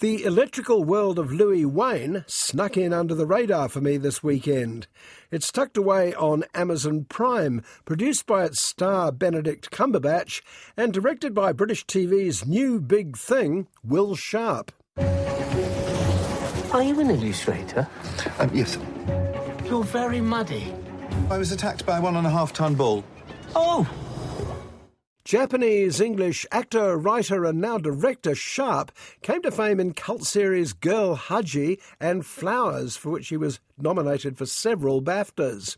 The electrical world of Louis Wain snuck in under the radar for me this weekend. It's tucked away on Amazon Prime, produced by its star Benedict Cumberbatch, and directed by British TV's new big thing, Will Sharpe. Are you an illustrator? Um, yes. You're very muddy. I was attacked by a one and a half ton bull. Oh, Japanese English actor, writer, and now director Sharpe came to fame in cult series Giri/Haji and Flowers, for which he was nominated for several BAFTAs.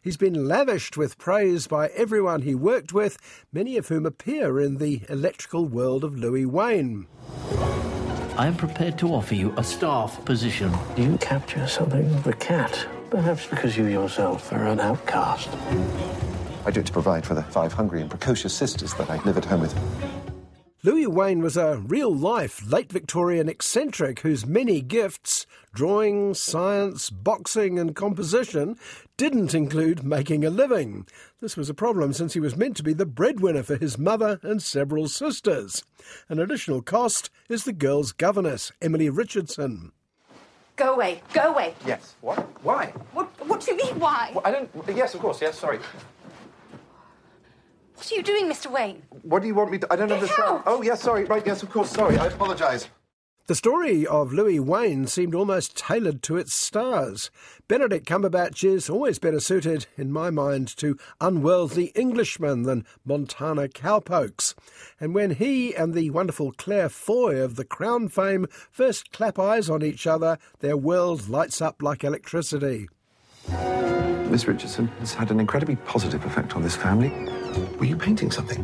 He's been lavished with praise by everyone he worked with, many of whom appear in the electrical world of Louis Wain. I am prepared to offer you a staff position. Do you capture something of a cat, perhaps because you yourself are an outcast. I do it to provide for the five hungry and precocious sisters that I live at home with. Louis Wain was a real life late Victorian eccentric whose many gifts drawing, science, boxing, and composition didn't include making a living. This was a problem since he was meant to be the breadwinner for his mother and several sisters. An additional cost is the girl's governess, Emily Richardson. Go away. Go away. Yes. What? Why? What, what do you mean, why? Well, I don't. Yes, of course. Yes. Sorry. What are you doing, Mr. Wain? What do you want me to? I don't Get understand. out! Oh, yes. Sorry. Right. Yes, of course. Sorry. I apologise. The story of Louis Wain seemed almost tailored to its stars. Benedict Cumberbatch is always better suited, in my mind, to unworldly Englishmen than Montana cowpokes. And when he and the wonderful Claire Foy of the Crown fame first clap eyes on each other, their world lights up like electricity. Miss Richardson has had an incredibly positive effect on this family. Were you painting something?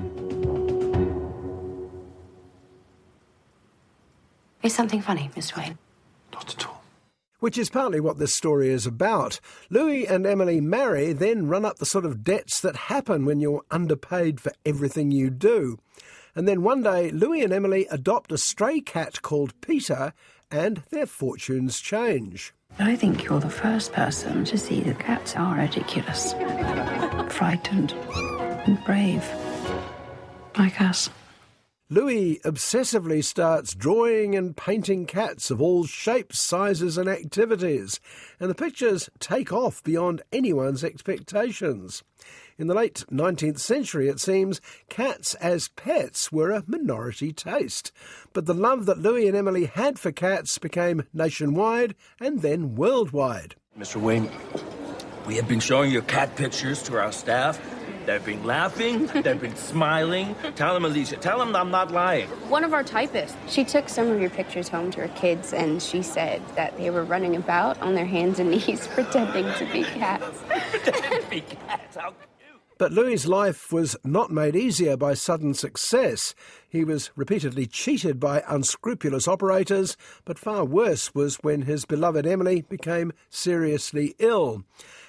Is something funny, Miss Wain? Not at all. Which is partly what this story is about. Louis and Emily marry, then run up the sort of debts that happen when you're underpaid for everything you do. And then one day, Louis and Emily adopt a stray cat called Peter, and their fortunes change. I think you're the first person to see that cats are ridiculous, frightened, and brave, like us. Louis obsessively starts drawing and painting cats of all shapes, sizes, and activities, and the pictures take off beyond anyone's expectations. In the late 19th century, it seems, cats as pets were a minority taste. But the love that Louis and Emily had for cats became nationwide and then worldwide. Mr. Wain, we have been showing your cat pictures to our staff. They've been laughing, they've been smiling. Tell them, Alicia, tell them I'm not lying. One of our typists, she took some of your pictures home to her kids and she said that they were running about on their hands and knees pretending to be cats. Pretending to be cats. How But Louis's life was not made easier by sudden success. He was repeatedly cheated by unscrupulous operators, but far worse was when his beloved Emily became seriously ill.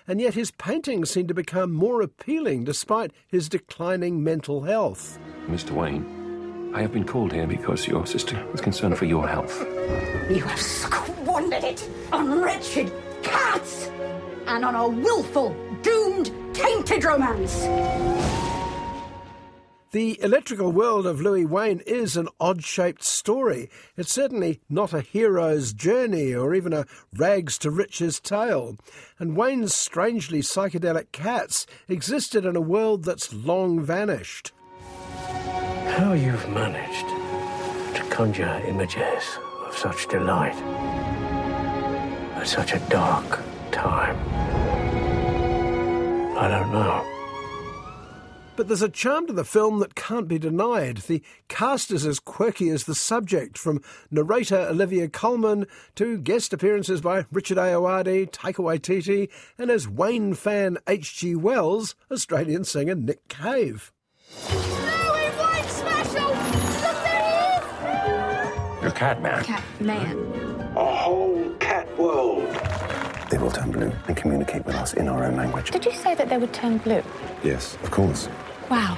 And yet his paintings seemed to become more appealing despite his declining mental health. Mr. Wain, I have been called here because your sister is concerned for your health. You have squandered it on wretched cats and on a willful, doomed, tainted romance. The electrical world of Louis Wain is an odd shaped story. It's certainly not a hero's journey or even a rags to riches tale. And Wain's strangely psychedelic cats existed in a world that's long vanished. How you've managed to conjure images of such delight at such a dark time. I don't know. But there's a charm to the film that can't be denied. The cast is as quirky as the subject, from narrator Olivia Colman to guest appearances by Richard Ayoade, Taika Waititi, and as Wain fan H.G. Wells, Australian singer Nick Cave. Louis White special! Look, there he is! You're cat man. Cat man. A whole cat world. They will turn blue and communicate with us in our own language. Did you say that they would turn blue? Yes, of course. Wow.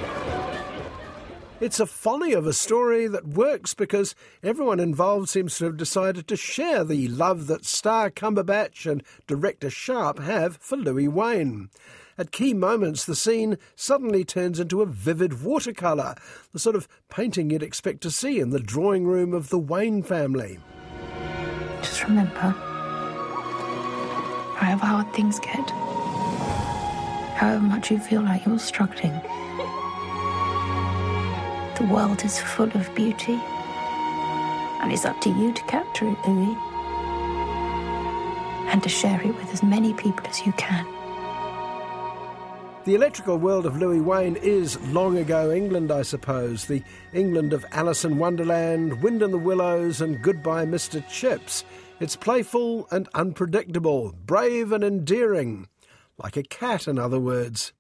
It's a folly of a story that works because everyone involved seems to have decided to share the love that star Cumberbatch and director Sharpe have for Louis Wain. At key moments, the scene suddenly turns into a vivid watercolour, the sort of painting you'd expect to see in the drawing room of the Wain family. Just remember, however hard things get, however much you feel like you're struggling, the world is full of beauty. And it's up to you to capture it, Louis. And to share it with as many people as you can. The electrical world of Louis Wain is long ago England, I suppose. The England of Alice in Wonderland, Wind in the Willows, and Goodbye, Mr. Chips. It's playful and unpredictable, brave and endearing. Like a cat, in other words.